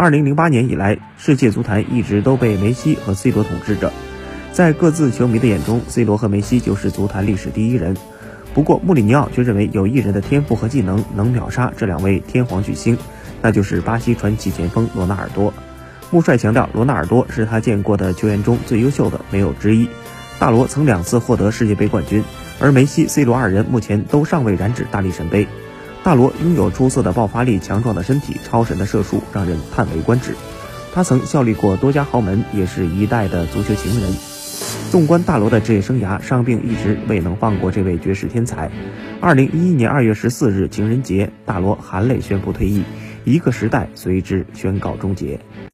二零零八年以来，世界足坛一直都被梅西和 C 罗统治着。在各自球迷的眼中，C 罗和梅西就是足坛历史第一人。不过，穆里尼奥却认为有一人的天赋和技能能秒杀这两位天皇巨星，那就是巴西传奇前锋罗纳尔多。穆帅强调，罗纳尔多是他见过的球员中最优秀的，没有之一。大罗曾两次获得世界杯冠军，而梅西、C 罗二人目前都尚未染指大力神杯。大罗拥有出色的爆发力、强壮的身体、超神的射术，让人叹为观止。他曾效力过多家豪门，也是一代的足球情人。纵观大罗的职业生涯，伤病一直未能放过这位绝世天才。二零一一年二月十四日情人节，大罗含泪宣布退役，一个时代随之宣告终结。